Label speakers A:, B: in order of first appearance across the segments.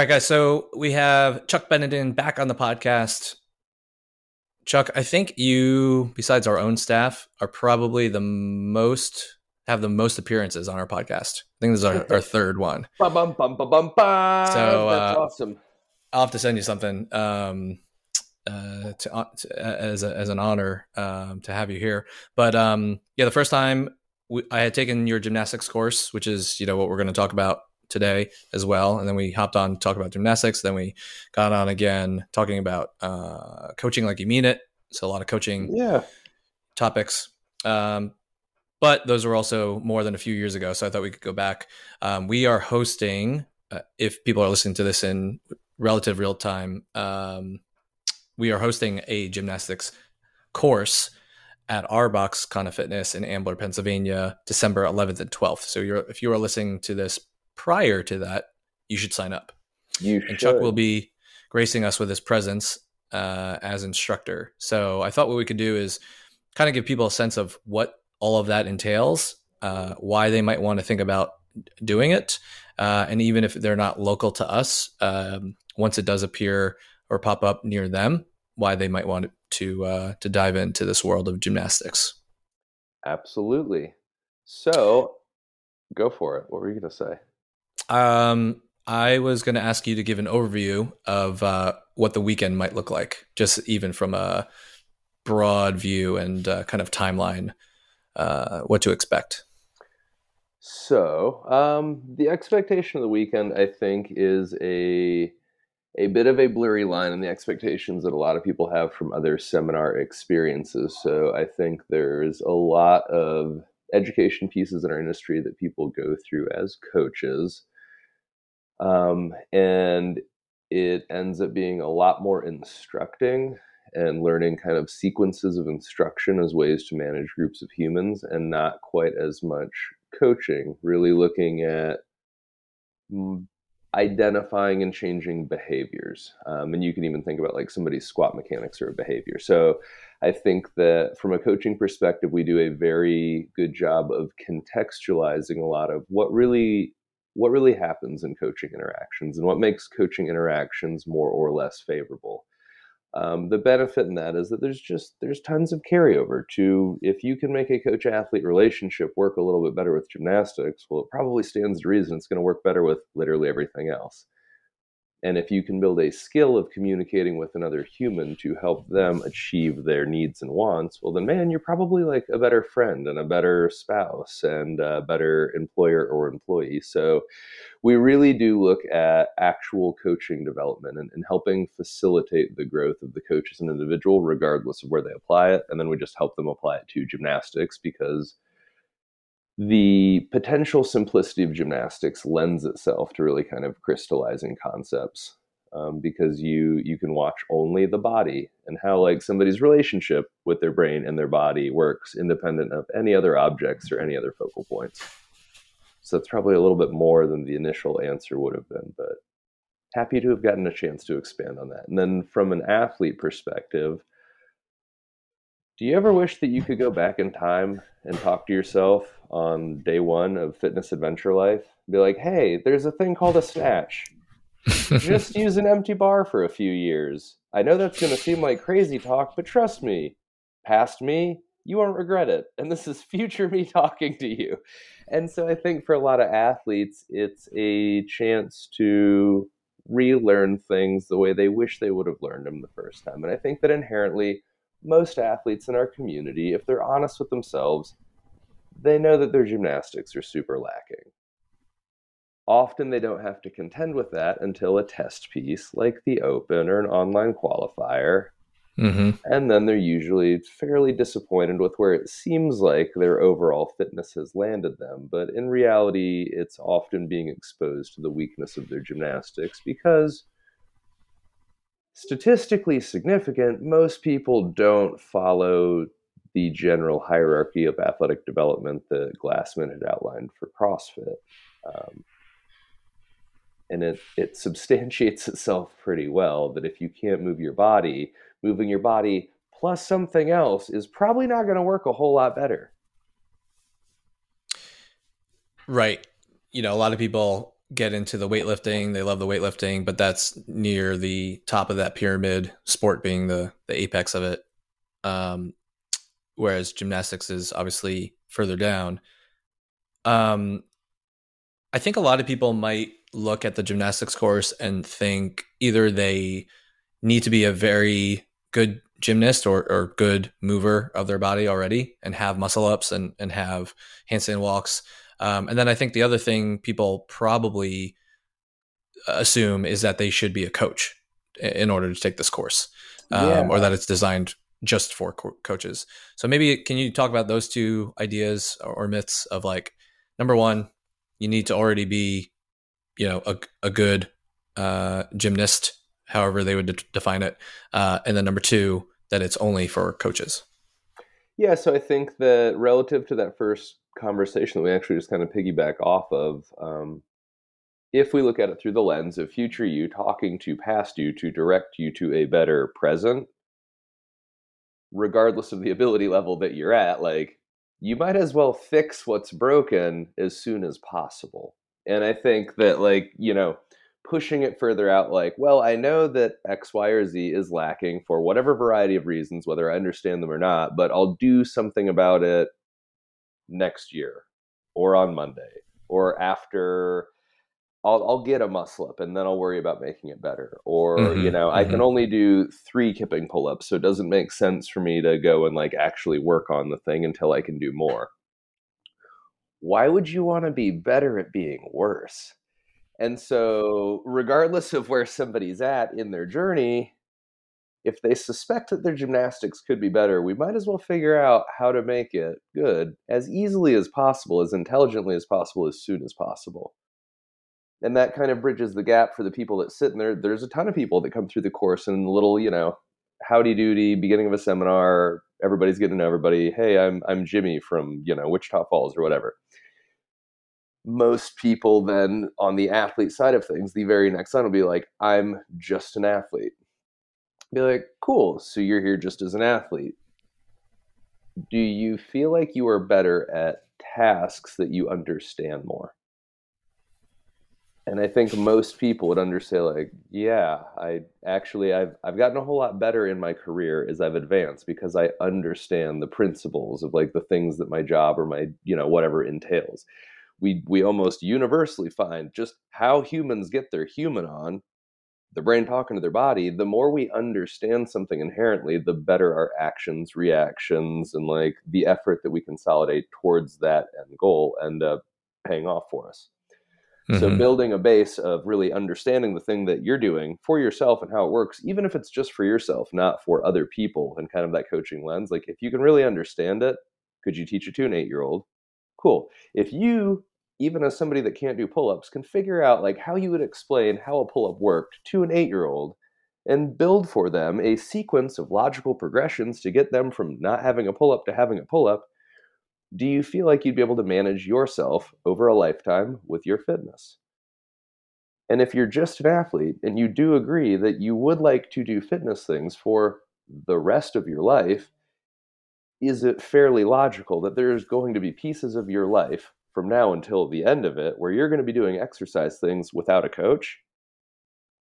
A: All right, guys. So we have Chuck Benenden back on the podcast. Chuck, I think you, besides our own staff, are probably the most have the most appearances on our podcast. I think this is our, our third one.
B: Bum, bum, bum.
A: So,
B: that's
A: uh,
B: awesome.
A: I'll have to send you something um, uh, to, uh, to as a, as an honor um, to have you here. But um, yeah, the first time we, I had taken your gymnastics course, which is you know what we're going to talk about today as well, and then we hopped on to talk about gymnastics. Then we got on again talking about uh, coaching like you mean it. So a lot of coaching
B: Yeah.
A: topics. Um, but those were also more than a few years ago, so I thought we could go back. Um, we are hosting, uh, if people are listening to this in relative real time, um, we are hosting a gymnastics course at our box Kana Fitness in Ambler, Pennsylvania, December 11th and 12th. So you're, if you are listening to this prior to that, you should sign up.
B: You
A: And Chuck will be gracing us with his presence uh, as instructor. So I thought what we could do is kind of give people a sense of what all of that entails, uh, why they might want to think about doing it, uh, and even if they're not local to us, um, once it does appear or pop up near them, why they might want to uh, to dive into this world of gymnastics.
B: Absolutely. So, go for it. What were you going to say?
A: Um, I was going to ask you to give an overview of uh, what the weekend might look like, just even from a broad view and uh, kind of timeline, uh, what to expect.
B: So, um, the expectation of the weekend, I think, is a a bit of a blurry line in the expectations that a lot of people have from other seminar experiences. So, I think there's a lot of education pieces in our industry that people go through as coaches, um, and it ends up being a lot more instructing and learning kind of sequences of instruction as ways to manage groups of humans and not quite as much coaching, really looking at identifying and changing behaviors. Um, and you can even think about like somebody's squat mechanics or a behavior. So I think that from a coaching perspective, we do a very good job of contextualizing a lot of what really what really happens in coaching interactions and what makes coaching interactions more or less favorable. Um, the benefit in that is that there's just there's tons of carryover to if you can make a coach athlete relationship work a little bit better with gymnastics well it probably stands to reason it's going to work better with literally everything else and if you can build a skill of communicating with another human to help them achieve their needs and wants well then man you're probably like a better friend and a better spouse and a better employer or employee so we really do look at actual coaching development and, and helping facilitate the growth of the coach as an individual, regardless of where they apply it. And then we just help them apply it to gymnastics because the potential simplicity of gymnastics lends itself to really kind of crystallizing concepts. Um, because you you can watch only the body and how like somebody's relationship with their brain and their body works independent of any other objects or any other focal points. So that's probably a little bit more than the initial answer would have been, but happy to have gotten a chance to expand on that. And then from an athlete perspective, do you ever wish that you could go back in time and talk to yourself on day one of fitness adventure life? Be like, hey, there's a thing called a snatch. Just use an empty bar for a few years. I know that's going to seem like crazy talk, but trust me, past me, you won't regret it. And this is future me talking to you. And so I think for a lot of athletes, it's a chance to relearn things the way they wish they would have learned them the first time. And I think that inherently, most athletes in our community, if they're honest with themselves, they know that their gymnastics are super lacking. Often they don't have to contend with that until a test piece like the Open or an online qualifier
A: mm-hmm.
B: and then they're usually fairly disappointed with where it seems like their overall fitness has landed them. But in reality, it's often being exposed to the weakness of their gymnastics because, statistically significant, most people don't follow the general hierarchy of athletic development that Glassman had outlined for CrossFit. Um, and it, it substantiates itself pretty well that if you can't move your body, moving your body plus something else is probably not going to work a whole lot better.
A: Right. You know, a lot of people get into the weightlifting. They love the weightlifting, but that's near the top of that pyramid, sport being the the apex of it. Um, whereas gymnastics is obviously further down. Um, I think a lot of people might look at the gymnastics course and think either they need to be a very good gymnast or, or good mover of their body already and have muscle ups and, and have handstand walks. Um, and then I think the other thing people probably assume is that they should be a coach in order to take this course um, yeah. or that it's designed just for co- coaches. So maybe can you talk about those two ideas or, myths of like, number one, you need to already be, you know, a, a good uh, gymnast, however they would de- define it. Uh, and then number two, that it's only for coaches.
B: Yeah, so I think that relative to that first conversation that we actually just kind of piggyback off of, um, if we look at it through the lens of future you talking to past you to direct you to a better present, regardless of the ability level that you're at, like you might as well fix what's broken as soon as possible. And I think that, like, you know, pushing it further out, like, well, I know that X, Y, or Z is lacking for whatever variety of reasons, whether I understand them or not, but I'll do something about it next year or on Monday or after I'll, I'll get a muscle up and then I'll worry about making it better. Or, mm-hmm, you know, mm-hmm. I can mm-hmm. only do three kipping pull ups. So it doesn't make sense for me to go and like actually work on the thing until I can do more. Why would you want to be better at being worse? And so, regardless of where somebody's at in their journey, if they suspect that their gymnastics could be better, we might as well figure out how to make it good as easily as possible, as intelligently as possible, as soon as possible and that kind of bridges the gap for the people that sit in there. There's a ton of people that come through the course and little, you know, howdy doody, beginning of a seminar, everybody's getting to know everybody. Hey, I'm I'm Jimmy from, you know, Wichita Falls or whatever. Most people then on the athlete side of things, the very next line will be like, I'm just an athlete. Be like, cool, so you're here just as an athlete. Do you feel like you are better at tasks that you understand more? and I think most people would understand like, yeah, I actually I've I've gotten a whole lot better in my career as I've advanced because I understand the principles of like the things that my job or my, you know, whatever entails. We we almost universally find just how humans get their human on, the brain talking to their body, the more we understand something inherently, the better our actions, reactions, and like the effort that we consolidate towards that end goal end up paying off for us. Mm-hmm. So building a base of really understanding the thing that you're doing for yourself and how it works, even if it's just for yourself, not for other people, and kind of that coaching lens. Like if you can really understand it, could you teach it to an eight year old? Cool. If you, even as somebody that can't do pull ups, can figure out like how you would explain how a pull up worked to an eight year old and build for them a sequence of logical progressions to get them from not having a pull up to having a pull up, do you feel like you'd be able to manage yourself over a lifetime with your fitness? And if you're just an athlete and you do agree that you would like to do fitness things for the rest of your life, is it fairly logical that there's going to be pieces of your life from now until the end of it where you're going to be doing exercise things without a coach?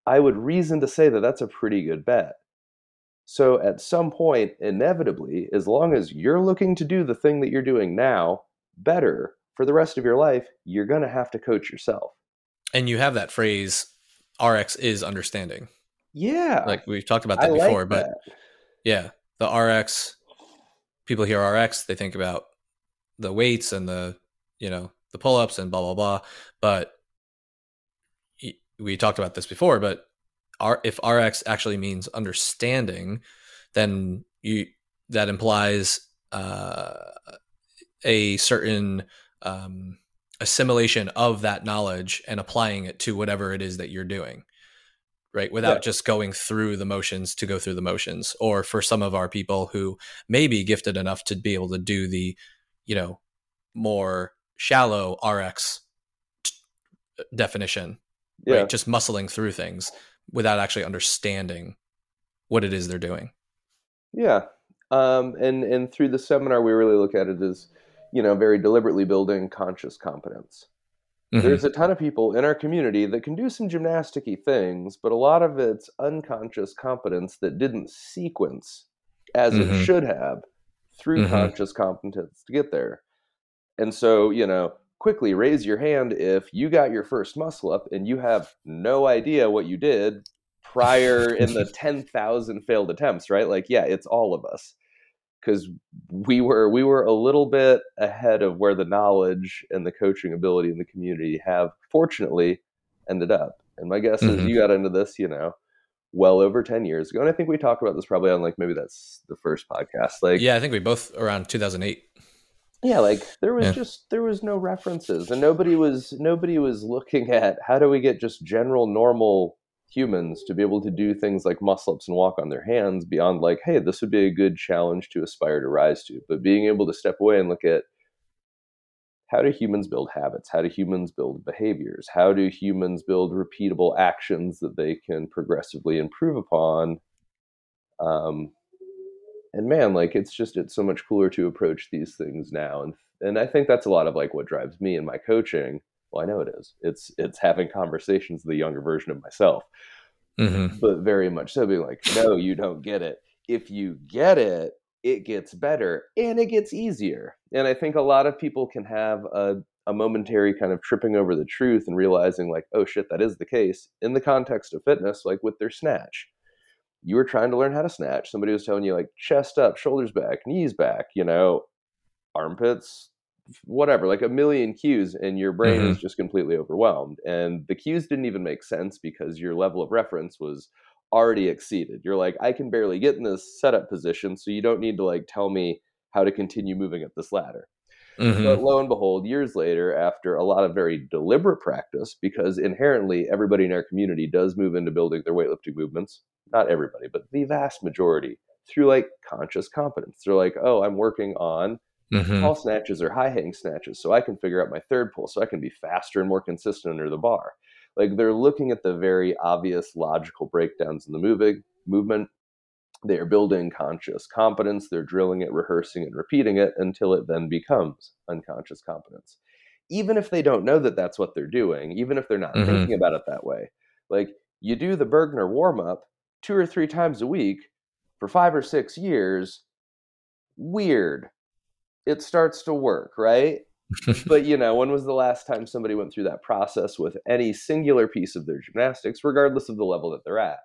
B: I would reason to say that that's a pretty good bet. So at some point, inevitably, as long as you're looking to do the thing that you're doing now better for the rest of your life, you're going to have to coach yourself.
A: And you have that phrase, RX is understanding.
B: Yeah.
A: Like we've talked about that I before, like but that. yeah, the RX, people hear RX, they think about the weights and the, you know, the pull ups and blah, blah, blah. But we talked about this before, but R, if RX actually means understanding, then you that implies uh, a certain um, assimilation of that knowledge and applying it to whatever it is that you're doing right without yeah. just going through the motions to go through the motions or for some of our people who may be gifted enough to be able to do the you know more shallow rx t- definition yeah. right just muscling through things without actually understanding what it is they're doing.
B: Yeah. Um, and, and through the seminar, we really look at it as, you know, very deliberately building conscious competence. Mm-hmm. There's a ton of people in our community that can do some gymnasticy things, but a lot of it's unconscious competence that didn't sequence as mm-hmm. it should have through mm-hmm. conscious competence to get there. And so, you know, quickly raise your hand if you got your first muscle up and you have no idea what you did prior in the 10,000 failed attempts, right? Like, yeah, it's all of us because we were we were a little bit ahead of where the knowledge and the coaching ability in the community have fortunately ended up. And my guess mm-hmm. is you got into this, you know, well over 10 years ago. And I think we talked about this probably on like maybe that's the first podcast. Like
A: Yeah, I think we both around 2008.
B: Yeah, like there was yeah. just there was no references and nobody was nobody was looking at how do we get just general normal humans to be able to do things like muscle ups and walk on their hands beyond like, hey, this would be a good challenge to aspire to rise to. But being able to step away and look at how do humans build habits? How do humans build behaviors? How do humans build repeatable actions that they can progressively improve upon? Um, and man, like it's just it's so much cooler to approach these things now, and and I think that's a lot of like what drives me in my coaching well, I know it is. It's it's having conversations with the younger version of myself, mm-hmm. but very much so being like, no, you don't get it. If you get it, it gets better and it gets easier. And I think a lot of people can have a a momentary kind of tripping over the truth and realizing like, oh shit, that is the case in the context of fitness, like with their snatch. You were trying to learn how to snatch. Somebody was telling you like chest up, shoulders back, knees back, you know, armpits, whatever, like a million cues, and your brain mm-hmm. is just completely overwhelmed. And the cues didn't even make sense because your level of reference was already exceeded. You're like, I can barely get in this setup position, so you don't need to like tell me how to continue moving up this ladder. Mm-hmm. But lo and behold, years later, after a lot of very deliberate practice, because inherently everybody in our community does move into building their weightlifting movements, not everybody, but the vast majority, through like conscious competence. They're like, oh, I'm working on Mm-hmm. Tall snatches or high hang snatches, so I can figure out my third pull, so I can be faster and more consistent under the bar. Like they're looking at the very obvious logical breakdowns in the moving movement. They are building conscious competence. They're drilling it, rehearsing it, and repeating it until it then becomes unconscious competence. Even if they don't know that that's what they're doing, even if they're not mm-hmm. thinking about it that way, like you do the Burgener warm up two or three times a week for five or six years. Weird it starts to work, right? but you know, when was the last time somebody went through that process with any singular piece of their gymnastics, regardless of the level that they're at?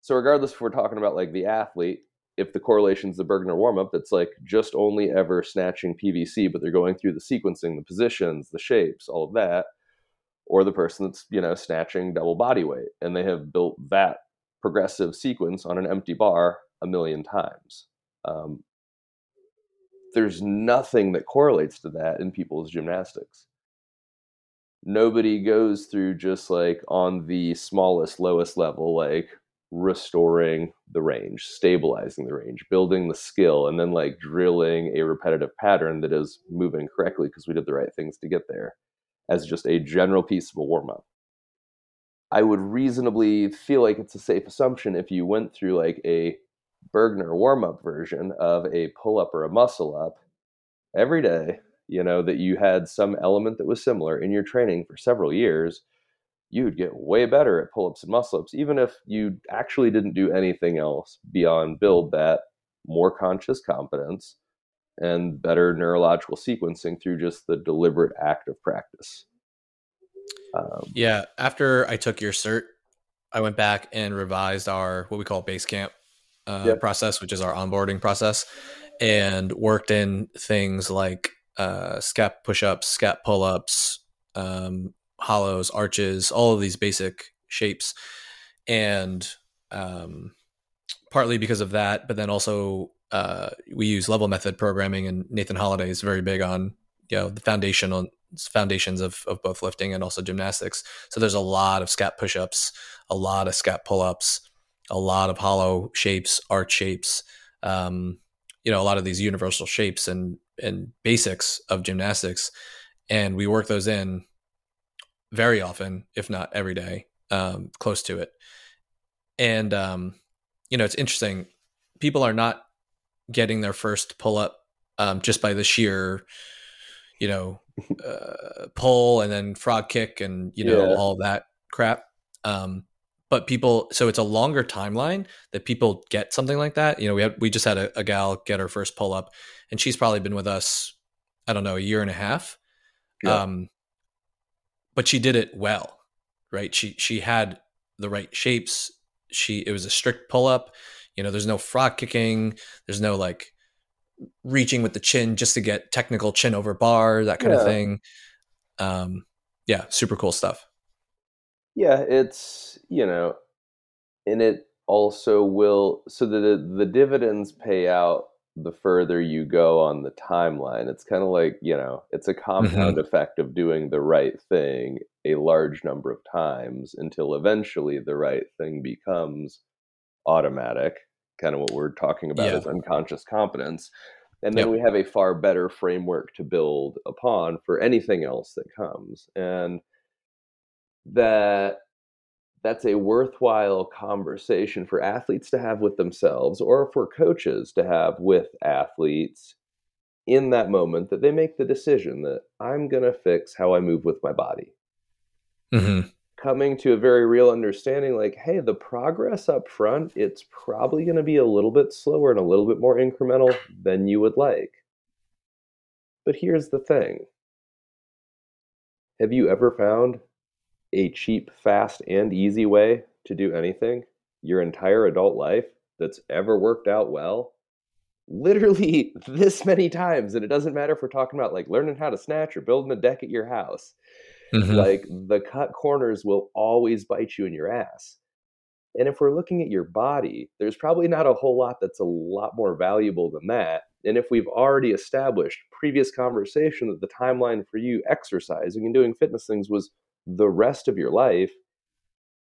B: So, regardless if we're talking about like the athlete, if the correlation's the Burgener warm up, that's like just only ever snatching PVC, but they're going through the sequencing, the positions, the shapes, all of that, or the person that's you know snatching double body weight, and they have built that progressive sequence on an empty bar a million times. Um, there's nothing that correlates to that in people's gymnastics. Nobody goes through just like on the smallest, lowest level, like restoring the range, stabilizing the range, building the skill, and then like drilling a repetitive pattern that is moving correctly because we did the right things to get there as just a general piece of a warm up. I would reasonably feel like it's a safe assumption if you went through like a Burgener warm up version of a pull up or a muscle up every day, you know, that you had some element that was similar in your training for several years, you'd get way better at pull ups and muscle ups, even if you actually didn't do anything else beyond build that more conscious competence and better neurological sequencing through just the deliberate act of practice.
A: Um, yeah. After I took your cert, I went back and revised our what we call base camp uh, yep. process, which is our onboarding process, and worked in things like uh, scap push-ups, scap pull-ups, um, hollows, arches, all of these basic shapes, and um, partly because of that, but then also uh, we use level method programming, and Nathan Holiday is very big on you know the foundational foundations of, of both lifting and also gymnastics. So there's a lot of scap push-ups, a lot of scap pull-ups, a lot of hollow shapes, arch shapes, um, you know, a lot of these universal shapes and and basics of gymnastics, and we work those in very often, if not every day, um, close to it. And um, you know, it's interesting. People are not getting their first pull up um, just by the sheer, you know, uh, pull and then frog kick and you know
B: Yeah.
A: all that crap. Um, but people, so it's a longer timeline that people get something like that. You know, we had we just had a, a gal get her first pull up, and she's probably been with us, I don't know, a year and a half.
B: Yeah.
A: Um, but she did it well, right? She she had the right shapes. She it was a strict pull up. You know, there's no frog kicking. There's no like reaching with the chin just to get technical chin over bar, that kind
B: Yeah.
A: of thing. Um, yeah, super cool stuff.
B: Yeah, it's you know, and it also will so the the dividends pay out the further you go on the timeline. It's kind of like you know, it's a mm-hmm. compound effect of doing the right thing a large number of times until eventually the right thing becomes automatic. Kind of what we're talking about
A: Yeah.
B: is unconscious competence. And then
A: Yep.
B: we have a far better framework to build upon for anything else that comes. And that that's a worthwhile conversation for athletes to have with themselves or for coaches to have with athletes in that moment that they make the decision that I'm going to fix how I move with my body.
A: hmm
B: Coming to a very real understanding like, hey, the progress up front, it's probably going to be a little bit slower and a little bit more incremental than you would like. But here's the thing Have you ever found a cheap, fast, and easy way to do anything your entire adult life that's ever worked out well? Literally this many times. And it doesn't matter if we're talking about like learning how to snatch or building a deck at your house.
A: hmm
B: Like the cut corners will always bite you in your ass. And if we're looking at your body, there's probably not a whole lot that's a lot more valuable than that. And if we've already established previous conversation that the timeline for you exercising and doing fitness things was the rest of your life,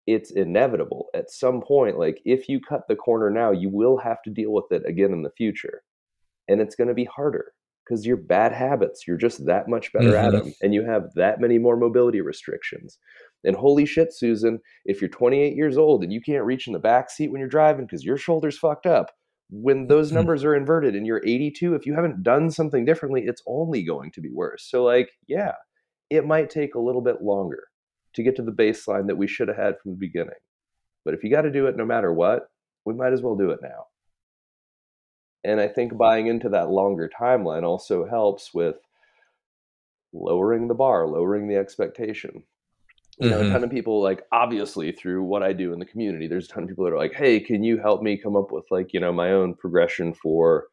B: it's inevitable at some point. Like if you cut the corner now, you will have to deal with it again in the future. And it's going to be harder because your bad habits, you're just that much better at
A: Mhm.
B: them. And you have that many more mobility restrictions. And holy shit, Susan, if you're 28 years old and you can't reach in the back seat when you're driving because your shoulder's fucked up, when those
A: Mhm.
B: numbers are inverted and you're 82, if you haven't done something differently, it's only going to be worse. So, like, yeah, it might take a little bit longer to get to the baseline that we should have had from the beginning. But if you got to do it no matter what, we might as well do it now. And I think buying into that longer timeline also helps with lowering the bar, lowering the expectation. You know, a
A: Mhm.
B: ton of people like obviously through what I do in the community, there's a ton of people that are like, "Hey, can you help me come up with like, you know, my own progression for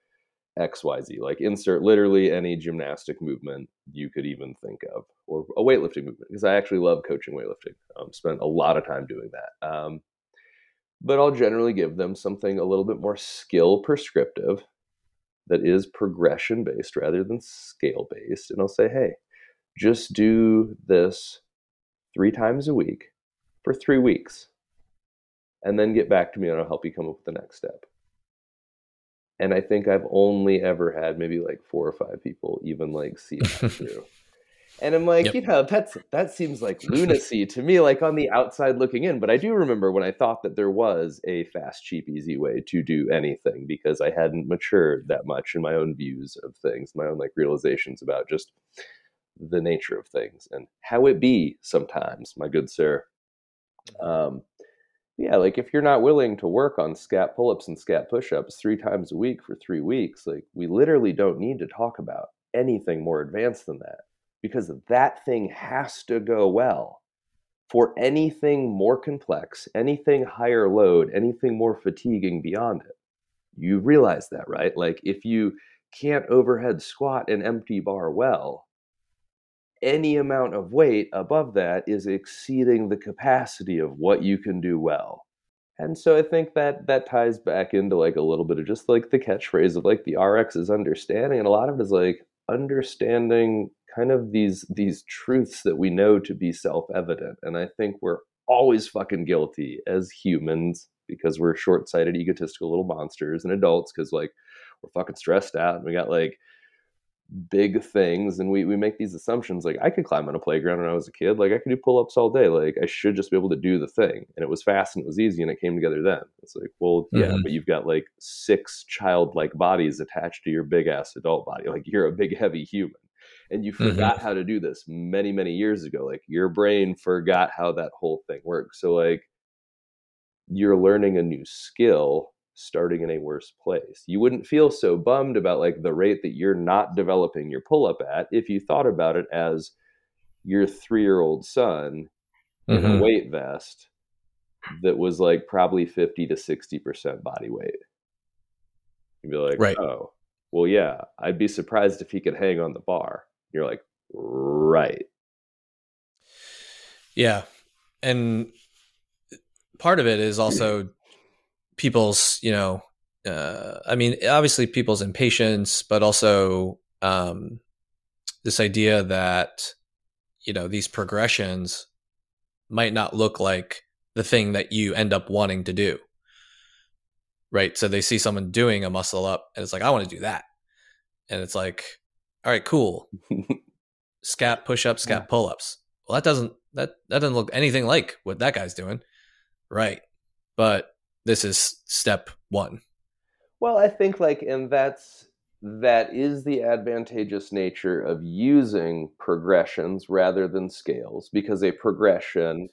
B: XYZ?" Like insert literally any gymnastic movement you could even think of or a weightlifting movement because I actually love coaching weightlifting. Um, spent a lot of time doing that. Um, but I'll generally give them something a little bit more skill prescriptive that is progression based rather than scale based. And I'll say, hey, just do this three times a week for three weeks. And then get back to me and I'll help you come up with the next step. And I think I've only ever had maybe like four or five people even like see that through. And I'm like,
A: Yep.
B: you know, that's that seems like lunacy to me, like on the outside looking in. But I do remember when I thought that there was a fast, cheap, easy way to do anything because I hadn't matured that much in my own views of things, my own like realizations about just the nature of things and how it be sometimes, my good sir. Um, yeah, like if you're not willing to work on scap pull-ups and scap push-ups three times a week for three weeks, like we literally don't need to talk about anything more advanced than that because that thing has to go well. For anything more complex, anything higher load, anything more fatiguing beyond it. You realize that, right? Like if you can't overhead squat an empty bar well, any amount of weight above that is exceeding the capacity of what you can do well. And so I think that that ties back into like a little bit of just like the catchphrase of like the RX is understanding, and a lot of it is like understanding kind of these these truths that we know to be self-evident. And I think we're always fucking guilty as humans because we're short-sighted, egotistical little monsters and adults because like we're fucking stressed out and we got like big things and we, we make these assumptions like i could climb on a playground when i was a kid like i could do pull-ups all day like i should just be able to do the thing and it was fast and it was easy and it came together then it's like well yeah
A: Mhm.
B: but you've got like six childlike bodies attached to your big ass adult body like you're a big heavy human and you forgot mm-hmm. how to do this many many years ago like your brain forgot how that whole thing works so like you're learning a new skill starting in a worse place you wouldn't feel so bummed about like the rate that you're not developing your pull up at if you thought about it as your 3 year old son mm-hmm. in a mm-hmm. weight vest that was like probably 50 to 60% body weight you'd be like right. oh well yeah i'd be surprised if he could hang on the bar you're like, right.
A: Yeah. And part of it is also people's, you know, uh, I mean, obviously people's impatience, but also um, this idea that, you know, these progressions might not look like the thing that you end up wanting to do. Right. So they see someone doing a muscle up and it's like, I want to do that. And it's like, all right, cool. Scap push ups, scap pull ups. Well, that doesn't that that doesn't look anything like what that guy's doing, right? But this is step one.
B: Well, I think like, and that's that is the advantageous nature of using progressions rather than scales because a progression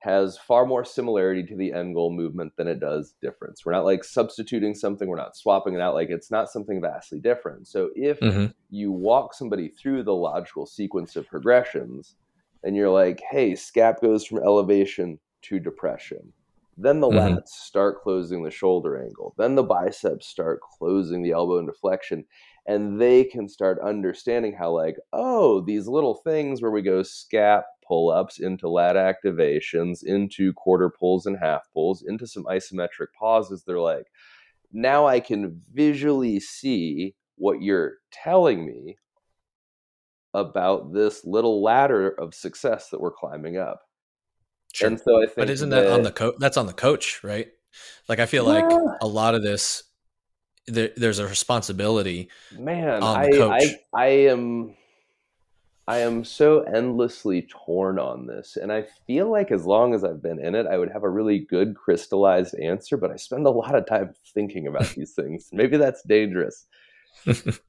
B: has far more similarity to the end goal movement than it does difference. We're not like substituting something, we're not swapping it out. Like it's not something vastly different. So if mm-hmm. you walk somebody through the logical sequence of progressions and you're like, hey, scap goes from elevation to depression. Then the mm-hmm. lats start closing the shoulder angle. Then the biceps start closing the elbow and deflection. And they can start understanding how, like, oh, these little things where we go scap, pull ups, into lat activations, into quarter pulls and half pulls, into some isometric pauses. They're like, now I can visually see what you're telling me about this little ladder of success that we're climbing up.
A: Sure. And so I think, but isn't that, that on the coach? That's on the coach, right? Like I feel yeah. like a lot of this, there, there's a responsibility.
B: Man, I, I, I am I am so endlessly torn on this. And I feel like as long as I've been in it, I would have a really good crystallized answer, but I spend a lot of time thinking about these things. Maybe that's dangerous.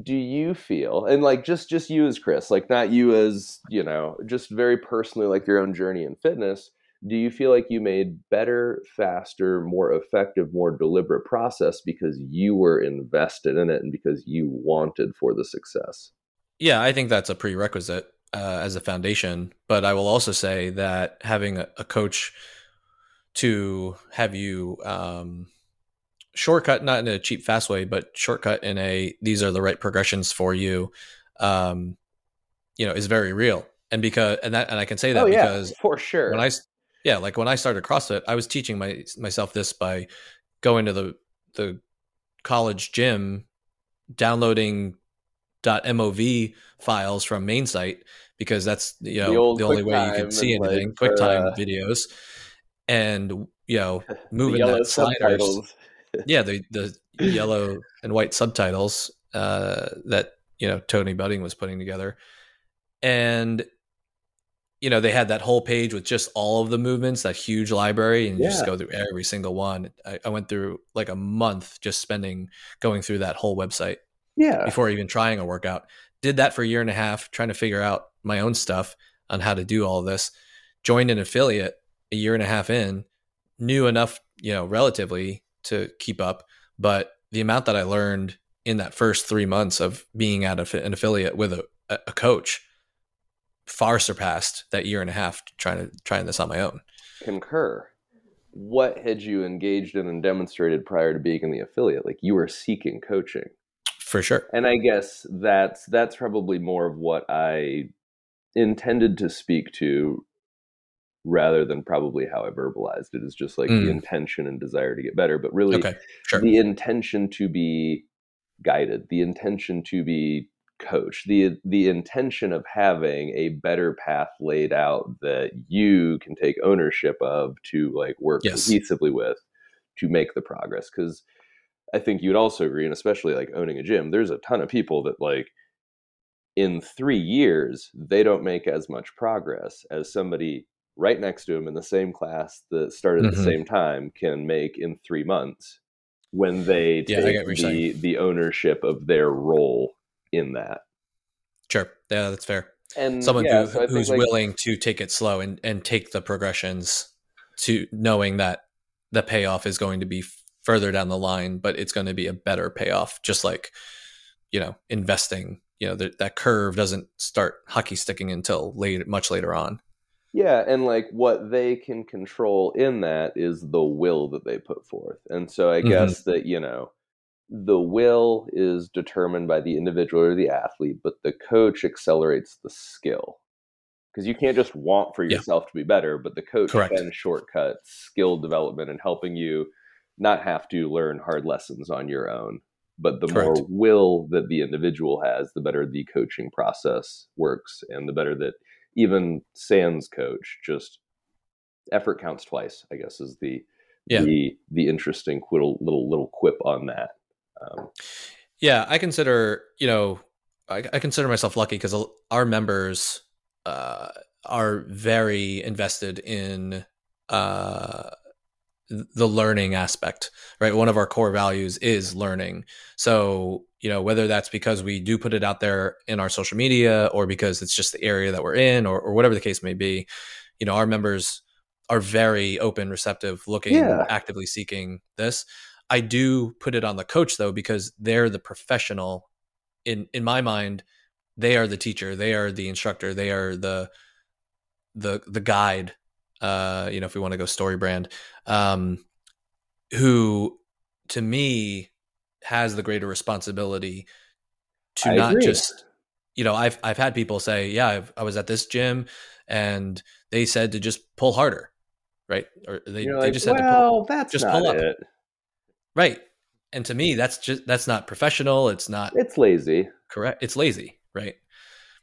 B: Do you feel and like just just you as Chris, like not you as, you know, just very personally like your own journey in fitness, do you feel like you made better, faster, more effective, more deliberate process because you were invested in it and because you wanted for the success?
A: Yeah, I think that's a prerequisite uh, as a foundation. But I will also say that having a, a coach to have you um, shortcut, not in a cheap, fast way, but shortcut in a these are the right progressions for you, um, you know, is very real. And because and that and I can say that oh, yeah, because
B: for sure
A: when I yeah like when I started CrossFit, I was teaching my myself this by going to the the college gym, downloading .mov files from main site because that's you know the, the only way you can see anything. Like, QuickTime uh, videos and you know moving that sliders. yeah, the the yellow and white subtitles uh, that you know Tony Budding was putting together, and you know they had that whole page with just all of the movements, that huge library, and you yeah. just go through every single one. I, I went through like a month just spending going through that whole website
B: yeah
A: before even trying a workout did that for a year and a half trying to figure out my own stuff on how to do all this joined an affiliate a year and a half in knew enough you know relatively to keep up but the amount that i learned in that first three months of being at an affiliate with a, a coach far surpassed that year and a half trying to trying this on my own.
B: Concur. What had you engaged in and demonstrated prior to being in the affiliate? Like you were seeking coaching.
A: For sure.
B: And I guess that's that's probably more of what I intended to speak to rather than probably how I verbalized it is just like mm. the intention and desire to get better, but really okay. sure. the intention to be guided, the intention to be coached, the the intention of having a better path laid out that you can take ownership of to like work yes. cohesively with to make the progress because I think you'd also agree, and especially like owning a gym, there's a ton of people that like in three years they don't make as much progress as somebody right next to him in the same class that started mm-hmm. at the mm-hmm. same time can make in three months when they yeah, take the, the ownership of their role in that.
A: Sure. Yeah, that's fair.
B: And
A: Someone
B: yeah,
A: who,
B: so
A: who's
B: like-
A: willing to take it slow and, and take the progressions to knowing that the payoff is going to be further down the line, but it's going to be a better payoff. Just like, you know, investing, you know, that that curve doesn't start hockey sticking until late, much later on.
B: Yeah, and like what they can control in that is the will that they put forth. And so I
A: Mhm.
B: guess that, you know, the will is determined by the individual or the athlete, but the coach accelerates the skill. Because you can't just want for
A: Yeah.
B: yourself to be better, but the coach
A: Correct.
B: can shortcut skill development and helping you not have to learn hard lessons on your own. But the
A: Correct.
B: more will that the individual has, the better the coaching process works, and the better that even Sans coach just effort counts twice. I guess is the
A: Yeah.
B: the the interesting little little little quip on that. Um,
A: Yeah, I consider you know I, I consider myself lucky because our members uh, are very invested in uh, the learning aspect. Right, one of our core values is learning. So you know whether that's because we do put it out there in our social media or because it's just the area that we're in or, or whatever the case may be. You know, our members are very open, receptive, looking,
B: Yeah.
A: actively seeking this. I do put it on the coach though because they're the professional. In in my mind, they are the teacher, they are the instructor, they are the the the guide. Uh, you know, if we want to go story brand, um, who to me has the greater responsibility to
B: I
A: not
B: agree.
A: just you know I've I've had people say yeah I've, I was at this gym and they said to just pull harder, right? Or they,
B: you're
A: they
B: like,
A: just said to pull,
B: well, that's
A: just
B: not
A: pull up."
B: it.
A: right. And to me, that's just that's not professional. It's not
B: It's lazy.
A: correct. It's lazy, right?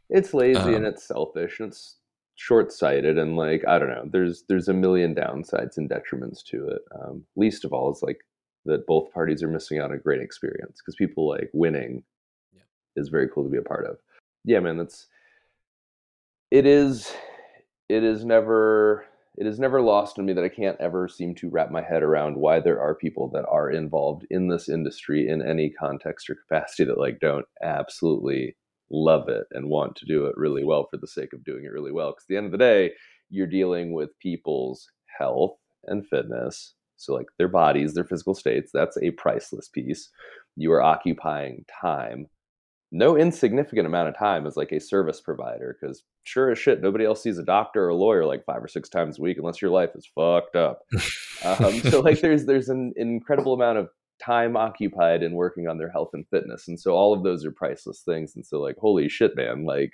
B: It's lazy
A: Um,
B: and it's selfish and it's short sighted and like I don't know. There's there's a million downsides and detriments to it. Um, least of all is like that both parties are missing out on a great experience because people like winning
A: Yeah.
B: is very cool to be a part of. Yeah, man, that's it is it is never it is never lost on me that I can't ever seem to wrap my head around why there are people that are involved in this industry in any context or capacity that like don't absolutely love it and want to do it really well for the sake of doing it really well. Because at the end of the day, you're dealing with people's health and fitness. So, like their bodies, their physical states, that's a priceless piece. You are occupying time, no insignificant amount of time as like a service provider. Because sure as shit, nobody else sees a doctor or a lawyer like five or six times a week unless your life is fucked up. Um, so, like, there's there's an incredible amount of time occupied in working on their health and fitness and so all of those are priceless things and so like holy shit man like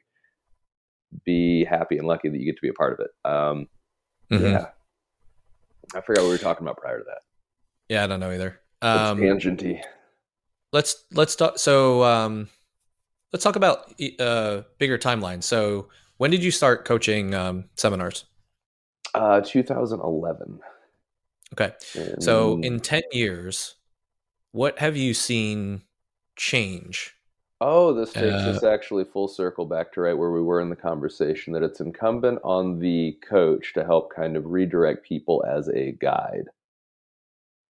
B: be happy and lucky that you get to be a part of it um
A: Mhm.
B: yeah i forgot what we were talking about prior to that
A: Yeah, I don't know either. Um,
B: tangenty
A: let's let's talk. So um, let's talk about uh, bigger timeline. So when did you start coaching um, seminars?
B: uh 2011
A: Okay, so in ten years, what have you seen change?
B: Oh, this takes
A: Uh,
B: us actually full circle back to right where we were in the conversation that it's incumbent on the coach to help kind of redirect people as a guide.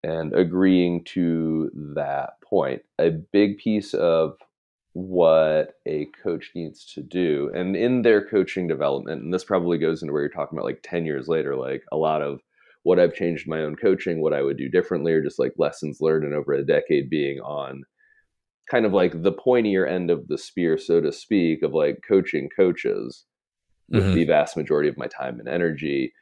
B: And agreeing to that point, a big piece of what a coach needs to do, and in their coaching development, and this probably goes into where you're talking about like 10 years later, like a lot of what I've changed my own coaching, what I would do differently, or just like lessons learned in over a decade being on kind of like the pointier end of the spear, so to speak, of like coaching coaches with
A: Mhm.
B: the vast majority of my time and energy.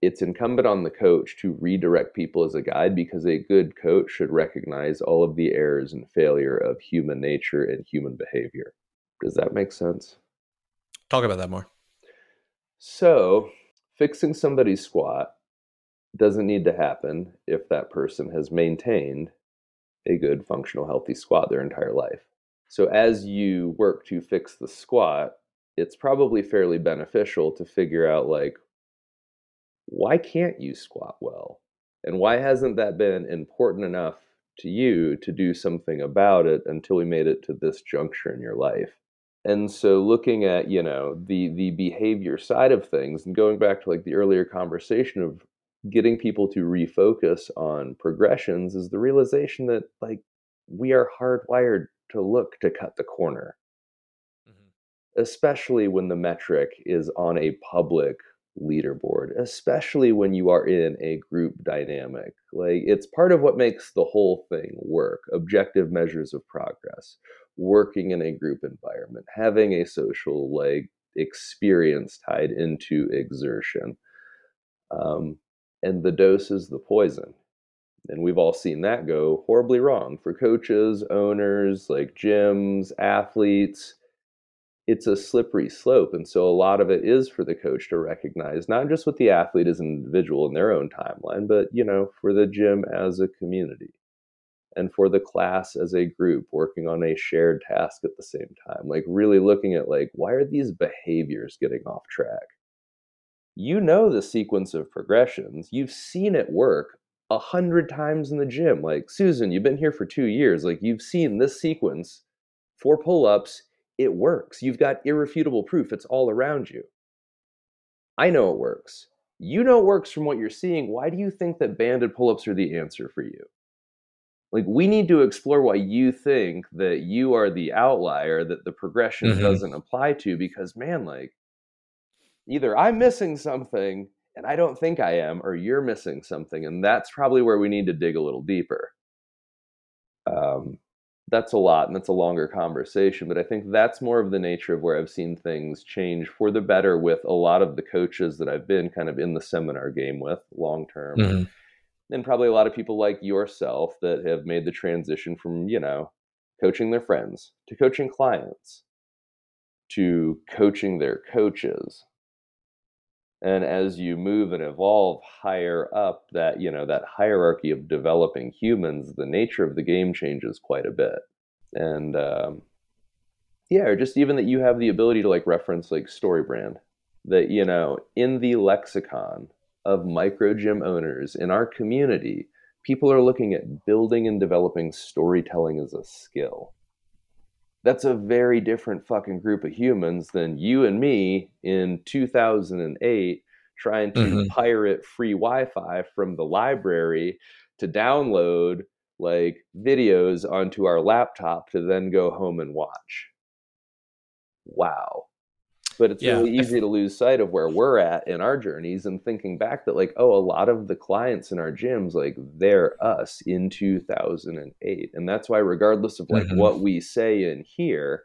B: It's incumbent on the coach to redirect people as a guide because a good coach should recognize all of the errors and failure of human nature and human behavior. Does that make sense?
A: Talk about that more.
B: So, fixing somebody's squat doesn't need to happen if that person has maintained a good, functional, healthy squat their entire life. So, as you work to fix the squat, it's probably fairly beneficial to figure out, like, why can't you squat well? And why hasn't that been important enough to you to do something about it until we made it to this juncture in your life? And so looking at you know the the behavior side of things and going back to like the earlier conversation of getting people to refocus on progressions is the realization that like we are hardwired to look to cut the corner Mm-hmm. especially when the metric is on a public leaderboard, especially when you are in a group dynamic. Like it's part of what makes the whole thing work objective measures of progress, working in a group environment, having a social like experience tied into exertion. Um, and the dose is the poison. And we've all seen that go horribly wrong for coaches, owners, like gyms, athletes it's a slippery slope. And so a lot of it is for the coach to recognize, not just what the athlete as an individual in their own timeline, but, you know, for the gym as a community and for the class as a group working on a shared task at the same time. Like really looking at like, why are these behaviors getting off track? You know the sequence of progressions. You've seen it work a hundred times in the gym. Like, Susan, you've been here for two years. Like, you've seen this sequence for pull ups it works. You've got irrefutable proof. It's all around you. I know it works. You know it works from what you're seeing. Why do you think that banded pull ups are the answer for you? Like, we need to explore why you think that you are the outlier that the progression mm-hmm. doesn't apply to because, man, like, either I'm missing something and I don't think I am, or you're missing something. And that's probably where we need to dig a little deeper. Um, that's a lot and that's a longer conversation but i think that's more of the nature of where i've seen things change for the better with a lot of the coaches that i've been kind of in the seminar game with long term mm-hmm. And probably a lot of people like yourself that have made the transition from you know coaching their friends to coaching clients to coaching their coaches. And as you move and evolve higher up that you know that hierarchy of developing humans the nature of the game changes quite a bit. And um, yeah or just even that you have the ability to like reference like story brand that you know in the lexicon of micro gym owners in our community people are looking at building and developing storytelling as a skill that's a very different fucking group of humans than you and me in 2008 trying to mm-hmm. pirate free Wi-Fi from the library to download like videos onto our laptop to then go home and watch. Wow but it's yeah. really easy to lose sight of where we're at in our journeys and thinking back that like oh a lot of the clients in our gyms like they're us in 2008 and that's why regardless of like mm-hmm. what we say in here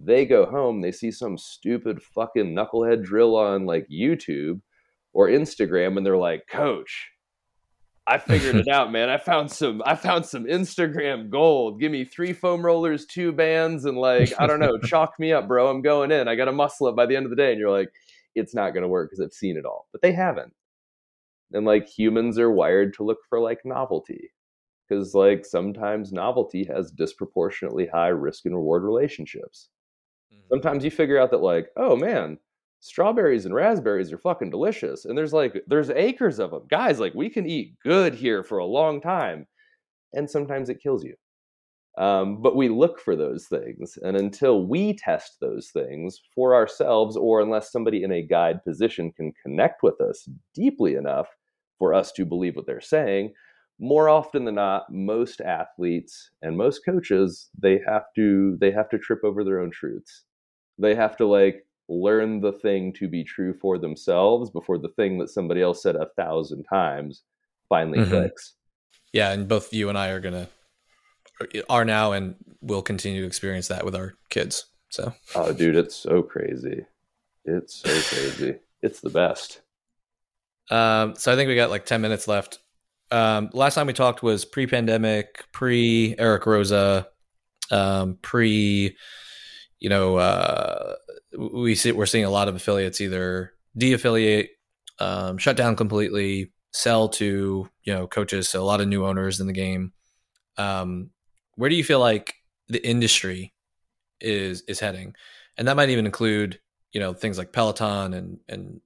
B: they go home they see some stupid fucking knucklehead drill on like youtube or instagram and they're like coach I figured it out, man. I found some I found some Instagram gold. Give me three foam rollers, two bands, and like, I don't know, chalk me up, bro. I'm going in. I got a muscle up by the end of the day. And you're like, it's not gonna work because I've seen it all. But they haven't. And like humans are wired to look for like novelty. Because like sometimes novelty has disproportionately high risk and reward relationships. Mm-hmm. Sometimes you figure out that like, oh man, strawberries and raspberries are fucking delicious and there's like there's acres of them guys like we can eat good here for a long time and sometimes it kills you. Um, but we look for those things and until we test those things for ourselves or unless somebody in a guide position can connect with us deeply enough for us to believe what they're saying more often than not most athletes and most coaches they have to they have to trip over their own truths. They have to like learn the thing to be true for themselves before the thing that somebody else said a thousand times finally mm-hmm. clicks.
A: Yeah, and both you and I are gonna are now and will continue to experience that with our kids. So
B: Oh dude, it's so crazy. It's so crazy. it's the best.
A: Um so I think we got like 10 minutes left. Um last time we talked was pre-pandemic, pre Eric Roza, um pre you know, uh, we see we're seeing a lot of affiliates either de-affiliate, um, shut down completely, sell to you know coaches. So a lot of new owners in the game. Um, where do you feel like the industry is is heading? And that might even include you know things like Peloton and and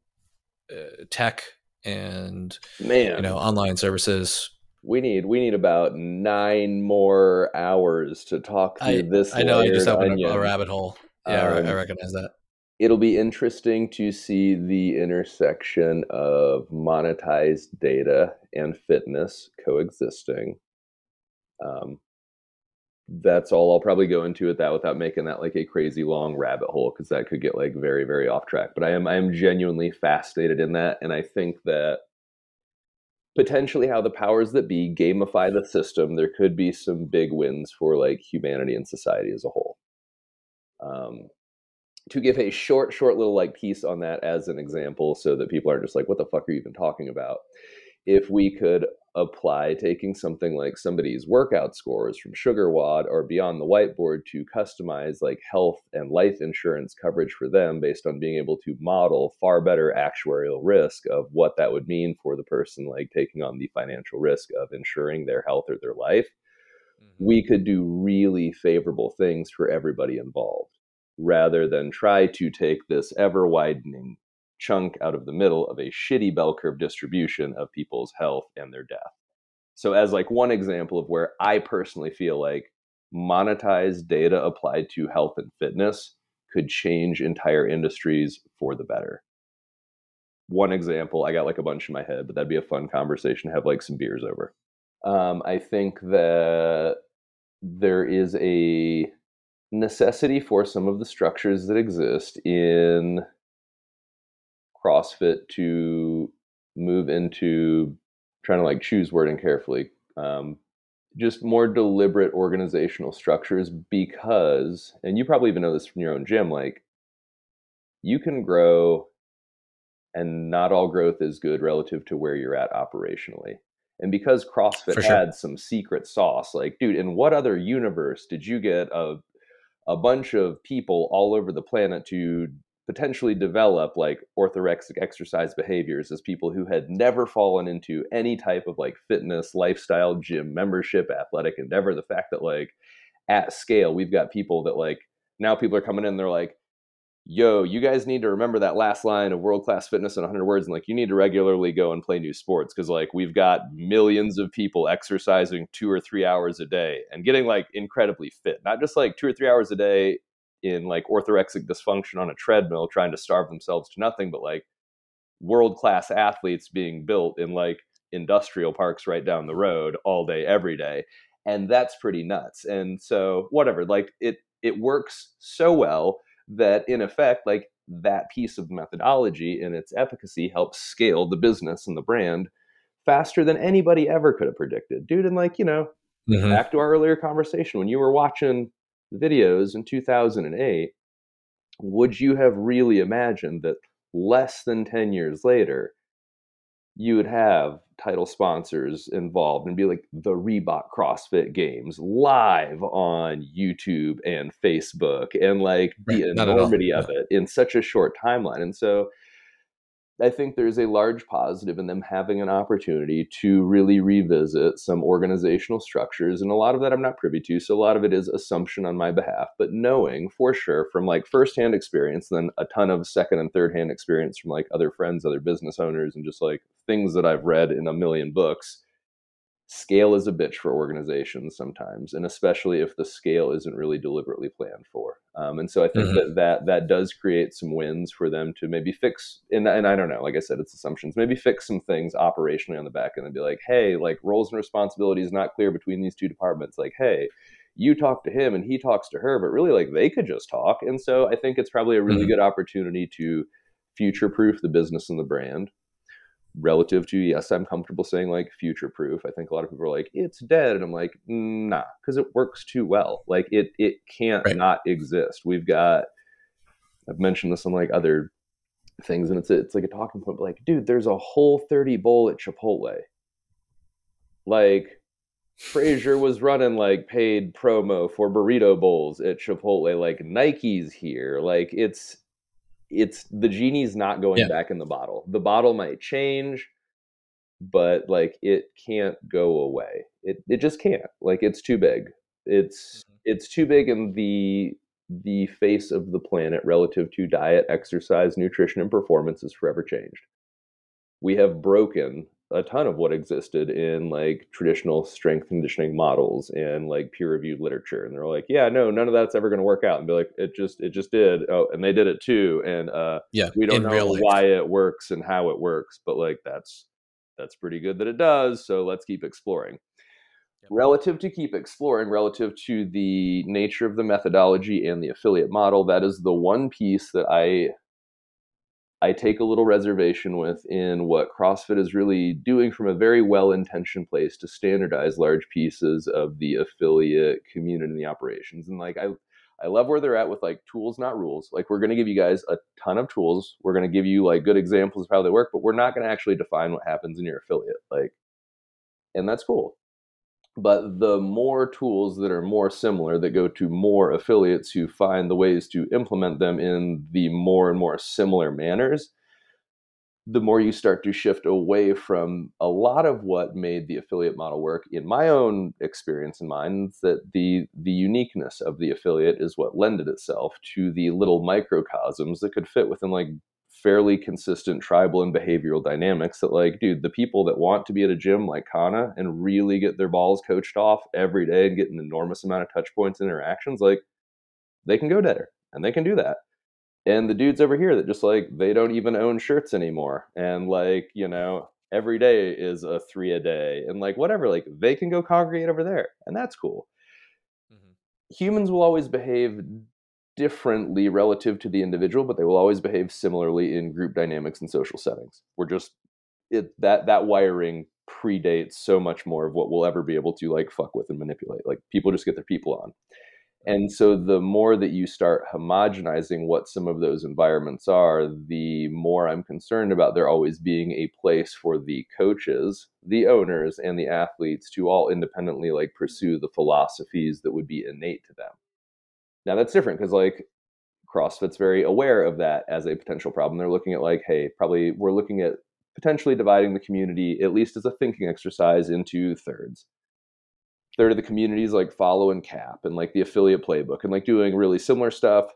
A: uh, tech and man, you know online services
B: we need we need about nine more hours to talk through I, this.
A: I know I just opened onion. a rabbit hole. Yeah, um, I recognize that.
B: It'll be interesting to see the intersection of monetized data and fitness coexisting. Um, that's all I'll probably go into with that without making that like a crazy long rabbit hole because that could get like very very off track. But I am I am genuinely fascinated in that, and I think that potentially how the powers that be gamify the system, there could be some big wins for like humanity and society as a whole. Um, to give a short, short little like piece on that as an example, so that people aren't just like, "What the fuck are you even talking about?" If we could apply taking something like somebody's workout scores from SugarWOD or beyond the whiteboard to customize like health and life insurance coverage for them based on being able to model far better actuarial risk of what that would mean for the person like taking on the financial risk of insuring their health or their life. We could do really favorable things for everybody involved rather than try to take this ever widening chunk out of the middle of a shitty bell curve distribution of people's health and their death. So, as like one example of where I personally feel like monetized data applied to health and fitness could change entire industries for the better. One example, I got like a bunch in my head, but that'd be a fun conversation to have like some beers over. Um, I think that there is a necessity for some of the structures that exist in CrossFit to move into trying to like choose wording carefully. Um, just more deliberate organizational structures because, and you probably even know this from your own gym, like you can grow and not all growth is good relative to where you're at operationally. And because CrossFit sure. had some secret sauce, like, dude, in what other universe did you get a a bunch of people all over the planet to potentially develop like orthorexic exercise behaviors as people who had never fallen into any type of like fitness, lifestyle, gym membership, athletic endeavor. The fact that like at scale, we've got people that like now people are coming in, they're like, yo, you guys need to remember that last line of world class fitness in 100 words. And like, you need to regularly go and play new sports because like we've got millions of people exercising two or three hours a day and getting like incredibly fit, not just like two or three hours a day in like orthorexic dysfunction on a treadmill trying to starve themselves to nothing but like world class athletes being built in like industrial parks right down the road all day every day and that's pretty nuts and so whatever like it it works so well that in effect like that piece of methodology and its efficacy helps scale the business and the brand faster than anybody ever could have predicted dude and like you know mm-hmm. back to our earlier conversation when you were watching the videos in 2008, would you have really imagined that less than 10 years later, you would have title sponsors involved and be like the Reebok CrossFit Games live on YouTube and Facebook and like the enormity of it in such a short timeline. And so I think there's a large positive in them having an opportunity to really revisit some organizational structures. And a lot of that I'm not privy to. So a lot of it is assumption on my behalf, but knowing for sure from like firsthand experience, then a ton of second and third hand experience from like other friends, other business owners, and just like things that I've read in a million books scale is a bitch for organizations sometimes, and especially if the scale isn't really deliberately planned for. Um, and so I think mm-hmm. that, that that does create some wins for them to maybe fix. And, and I don't know, like I said, it's assumptions. Maybe fix some things operationally on the back end and be like, hey, like roles and responsibilities not clear between these two departments. Like, hey, you talk to him and he talks to her, but really like they could just talk. And so I think it's probably a really mm-hmm. good opportunity to future proof the business and the brand relative to yes i'm comfortable saying like future proof i think a lot of people are like it's dead and i'm like nah because it works too well like it it can't right. not exist we've got i've mentioned this on like other things and it's a, it's like a talking point but like dude there's a whole 30 bowl at chipotle like Fraser was running like paid promo for burrito bowls at Chipotle. Like Nike's here. Like it's it's the genie's not going yeah. back in the bottle. The bottle might change, but like it can't go away. It it just can't. Like it's too big. It's mm-hmm. it's too big in the the face of the planet relative to diet, exercise, nutrition, and performance is forever changed. We have broken a ton of what existed in like traditional strength conditioning models and like peer reviewed literature. And they're like yeah no none of that's ever going to work out. And be like it just it just did. Oh and they did it too. And uh yeah we don't know why it works and how it works but like that's that's pretty good that it does so let's keep exploring. Relative to keep exploring relative to the nature of the methodology and the affiliate model that is the one piece that i i take a little reservation with in what crossfit is really doing from a very well intentioned place to standardize large pieces of the affiliate community and the operations and like i I love where they're at with like tools, not rules. Like we're going to give you guys a ton of tools. We're going to give you like good examples of how they work, but we're not going to actually define what happens in your affiliate. Like, and that's cool but the more tools that are more similar that go to more affiliates who find the ways to implement them in the more and more similar manners the more you start to shift away from a lot of what made the affiliate model work in my own experience in mind that the the uniqueness of the affiliate is what lended itself to the little microcosms that could fit within like fairly consistent tribal and behavioral dynamics that like dude the people that want to be at a gym like kana and really get their balls coached off every day and get an enormous amount of touch points and interactions like they can go there and they can do that and the dudes over here that just like they don't even own shirts anymore and like you know every day is a three a day and like whatever like they can go congregate over there and that's cool mm-hmm. humans will always behave differently relative to the individual, but they will always behave similarly in group dynamics and social settings. We're just it that that wiring predates so much more of what we'll ever be able to like fuck with and manipulate. Like people just get their people on. And so the more that you start homogenizing what some of those environments are, the more I'm concerned about there always being a place for the coaches, the owners, and the athletes to all independently like pursue the philosophies that would be innate to them. Now that's different because like CrossFit's very aware of that as a potential problem. They're looking at like, hey, probably we're looking at potentially dividing the community, at least as a thinking exercise, into thirds. Third of the community is like follow and cap and like the affiliate playbook and like doing really similar stuff.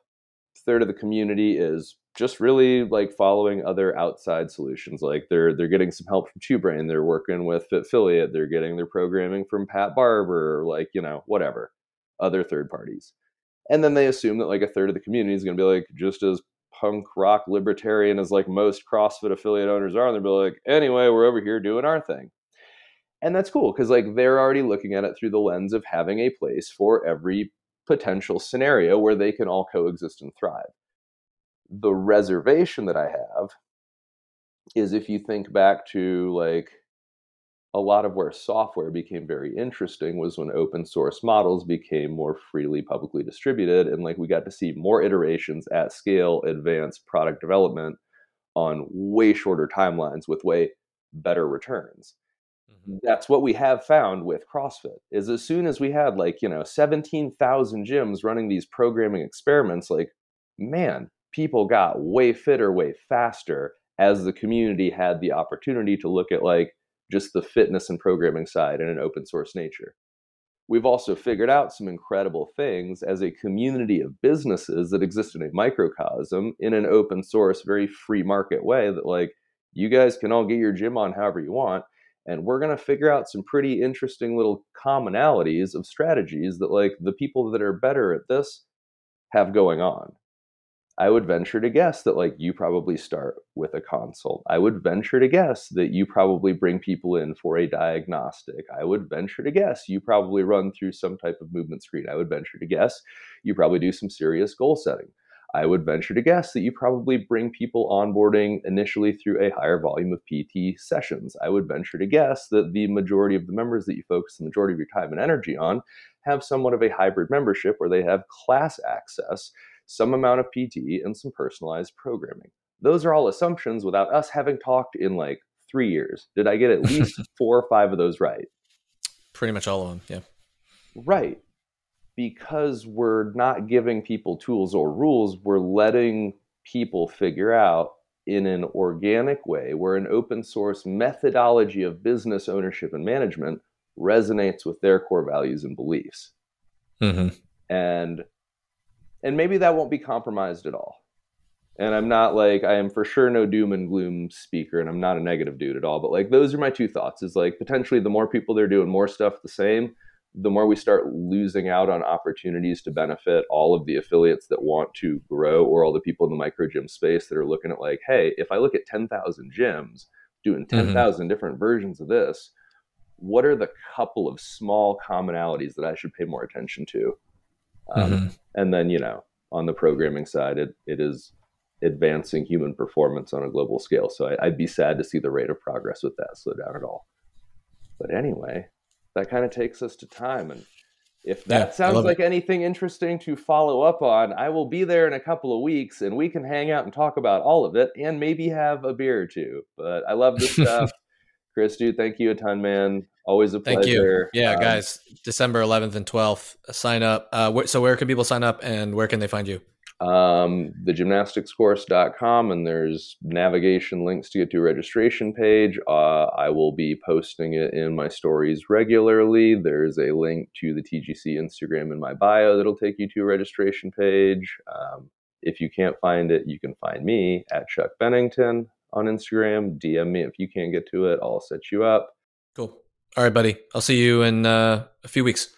B: Third of the community is just really like following other outside solutions. Like they're they're getting some help from Two Brain, they're working with Fitfiliate, they're getting their programming from Pat Barber, like, you know, whatever. Other third parties and then they assume that like a third of the community is going to be like just as punk rock libertarian as like most CrossFit affiliate owners are, and they'll be like, anyway, we're over here doing our thing. And that's cool because like they're already looking at it through the lens of having a place for every potential scenario where they can all coexist and thrive. The reservation that I have is if you think back to like a lot of where software became very interesting was when open source models became more freely publicly distributed and like we got to see more iterations at scale advanced product development on way shorter timelines with way better returns mm-hmm. that's what we have found with crossfit is as soon as we had like you know 17,000 gyms running these programming experiments like man people got way fitter way faster as the community had the opportunity to look at like just the fitness and programming side in an open source nature. We've also figured out some incredible things as a community of businesses that exist in a microcosm in an open source, very free market way that, like, you guys can all get your gym on however you want. And we're going to figure out some pretty interesting little commonalities of strategies that, like, the people that are better at this have going on. I would venture to guess that like you probably start with a consult. I would venture to guess that you probably bring people in for a diagnostic. I would venture to guess you probably run through some type of movement screen. I would venture to guess you probably do some serious goal setting. I would venture to guess that you probably bring people onboarding initially through a higher volume of PT sessions. I would venture to guess that the majority of the members that you focus the majority of your time and energy on have somewhat of a hybrid membership where they have class access some amount of PT, and some personalized programming. Those are all assumptions without us having talked in like three years. Did I get at least four or five of those right?
A: Pretty much all of them, yeah.
B: Right. Because we're not giving people tools or rules, we're letting people figure out in an organic way where an open source methodology of business ownership and management resonates with their core values and beliefs. Mm-hmm. And and maybe that won't be compromised at all. And I'm not like I am for sure no doom and gloom speaker, and I'm not a negative dude at all. But like those are my two thoughts: is like potentially the more people they're doing more stuff the same, the more we start losing out on opportunities to benefit all of the affiliates that want to grow, or all the people in the micro gym space that are looking at like, hey, if I look at ten thousand gyms doing mm-hmm. ten thousand mm-hmm. different versions of this, what are the couple of small commonalities that I should pay more attention to? Um, mm-hmm. And then, you know, on the programming side, it, it is advancing human performance on a global scale. So I, would be sad to see the rate of progress with that slow down at all. But anyway, that kind of takes us to time. And if that yeah, sounds like it. anything interesting to follow up on, I will be there in a couple of weeks and we can hang out and talk about all of it and maybe have a beer or two. But I love this stuff. Chris, dude, thank you a ton, man. Always a pleasure. Thank you.
A: Yeah, um, guys, December 11th and 12th, sign up. Uh, wh- so where can people sign up and where can they find you?
B: Um, thegymnasticscourse.com, and there's navigation links to get to a registration page. Uh, I will be posting it in my stories regularly. There's a link to the TGC Instagram in my bio that'll take you to a registration page. Um, if you can't find it, you can find me at Chuck Bennington on Instagram. DM me if you can't get to it. I'll set you up.
A: Cool. All right, buddy. I'll see you in uh, a few weeks.